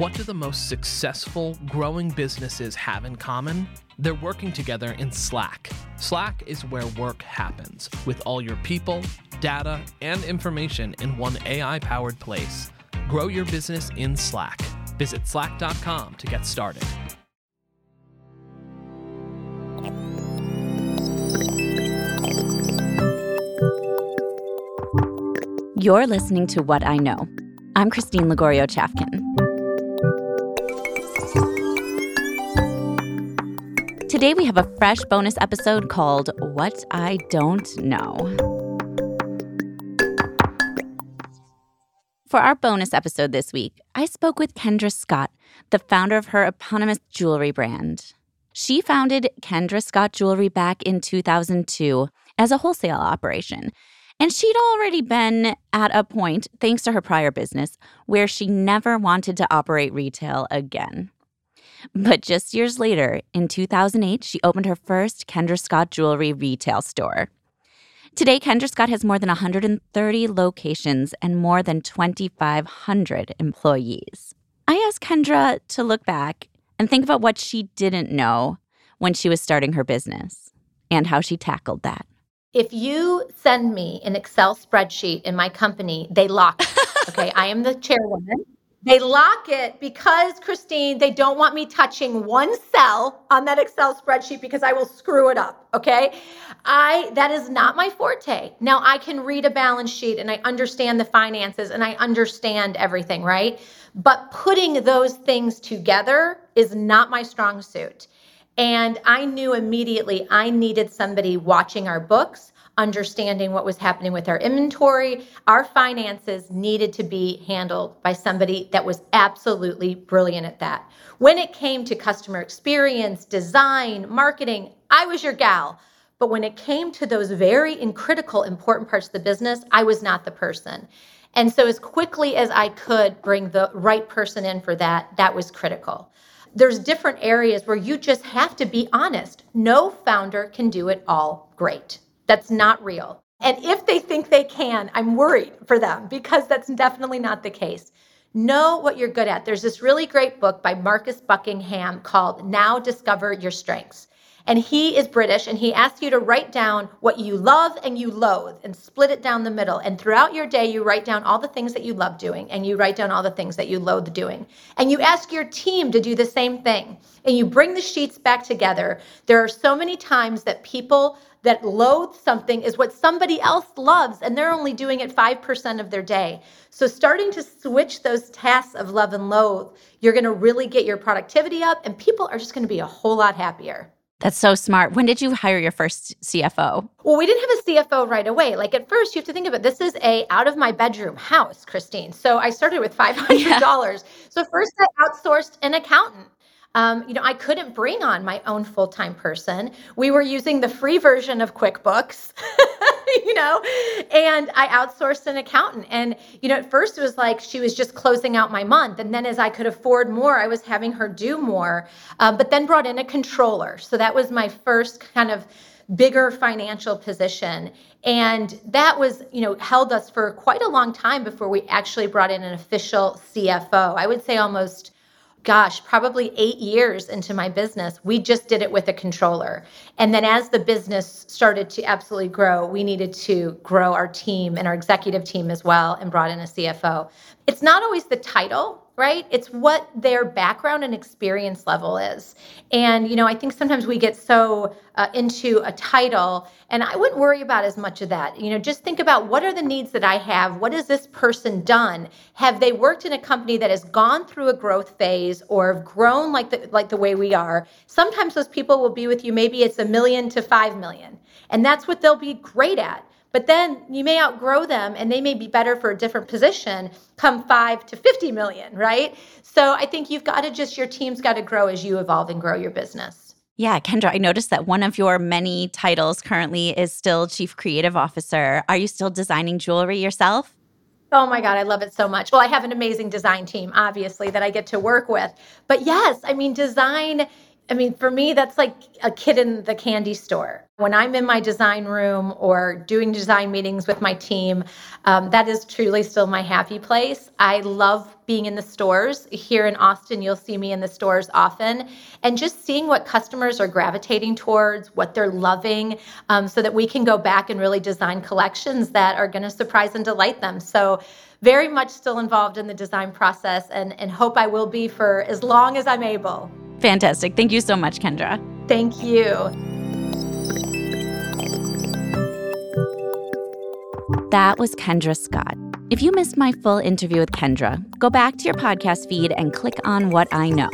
What do the most successful growing businesses have in common? They're working together in Slack. Slack is where work happens, with all your people, data, and information in one AI powered place. Grow your business in Slack. Visit slack.com to get started. You're listening to What I Know. I'm Christine Lagorio Chafkin. Today we have a fresh bonus episode called What I Don't Know. For our bonus episode this week, I spoke with Kendra Scott, the founder of her eponymous jewelry brand. She founded Kendra Scott Jewelry back in 2002 as a wholesale operation and she'd already been at a point, thanks to her prior business, where she never wanted to operate retail again. But just years later, in 2008, she opened her first Kendra Scott jewelry retail store. Today, Kendra Scott has more than 130 locations and more than 2,500 employees. I asked Kendra to look back and think about what she didn't know when she was starting her business and how she tackled that. If you send me an Excel spreadsheet in my company, they lock it. okay, I am the chairwoman. They lock it because, Christine, they don't want me touching one cell on that Excel spreadsheet because I will screw it up. Okay. I, that is not my forte. Now I can read a balance sheet and I understand the finances and I understand everything, right? But putting those things together is not my strong suit. And I knew immediately I needed somebody watching our books, understanding what was happening with our inventory. Our finances needed to be handled by somebody that was absolutely brilliant at that. When it came to customer experience, design, marketing, I was your gal. But when it came to those very critical, important parts of the business, I was not the person. And so, as quickly as I could bring the right person in for that, that was critical there's different areas where you just have to be honest. No founder can do it all great. That's not real. And if they think they can, I'm worried for them because that's definitely not the case. Know what you're good at. There's this really great book by Marcus Buckingham called Now Discover Your Strengths. And he is British and he asks you to write down what you love and you loathe and split it down the middle. And throughout your day, you write down all the things that you love doing and you write down all the things that you loathe doing. And you ask your team to do the same thing. And you bring the sheets back together. There are so many times that people that loathe something is what somebody else loves and they're only doing it 5% of their day. So starting to switch those tasks of love and loathe, you're to really get your productivity up and people are just to be a whole lot happier. That's so smart. When did you hire your first CFO? Well, we didn't have a CFO right away. Like at first, you have to think of it. This is a out of my bedroom house, Christine. So I started with five hundred dollars. Yeah. So first, I outsourced an accountant. Um, you know, I couldn't bring on my own full time person. We were using the free version of QuickBooks, you know, and I outsourced an accountant. And, you know, at first it was like she was just closing out my month. And then as I could afford more, I was having her do more, uh, but then brought in a controller. So that was my first kind of bigger financial position and that was you know held us for quite a long time before we actually brought in an official cfo i would say almost gosh, probably eight years into my business, we just did it with a controller. And then as the business started to absolutely grow, we needed to grow our team and our executive team as well and brought in a CFO. It's not always the title, right? It's what their background and experience level is. And, you know, I think sometimes we get so uh, into a title, and I wouldn't worry about as much of that. You know, just think about what are the needs that I have? What has this person done? Have they worked in a company that has gone through a growth phase or have grown like the, like the way we are? Sometimes those people will be with you, maybe it's a million to five million. And that's what they'll be great at. But then you may outgrow them and they may be better for a different position come five to 50 million, right? So I think you've got to just, your team's got to grow as you evolve and grow your business. Yeah, Kendra, I noticed that one of your many titles currently is still Chief Creative Officer. Are you still designing jewelry yourself? Oh my God, I love it so much. Well, I have an amazing design team, obviously, that I get to work with. But yes, I mean, design I mean, for me, that's like a kid in the candy store. When I'm in my design room or doing design meetings with my team, um, that is truly still my happy place. I love being in the stores. Here in Austin, you'll see me in the stores often and just seeing what customers are gravitating towards, what they're loving, um, so that we can go back and really design collections that are going to surprise and delight them. So, very much still involved in the design process and, and hope I will be for as long as I'm able. Fantastic. Thank you so much, Kendra. Thank you. That was Kendra Scott. If you missed my full interview with Kendra, go back to your podcast feed and click on What I Know.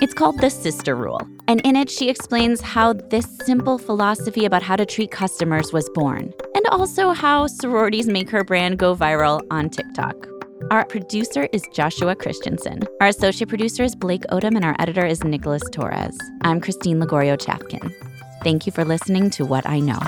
It's called The Sister Rule, and in it, she explains how this simple philosophy about how to treat customers was born, and also how sororities make her brand go viral on TikTok. Our producer is Joshua Christensen. Our associate producer is Blake Odom, and our editor is Nicholas Torres. I'm Christine Lagorio Chafkin. Thank you for listening to What I Know.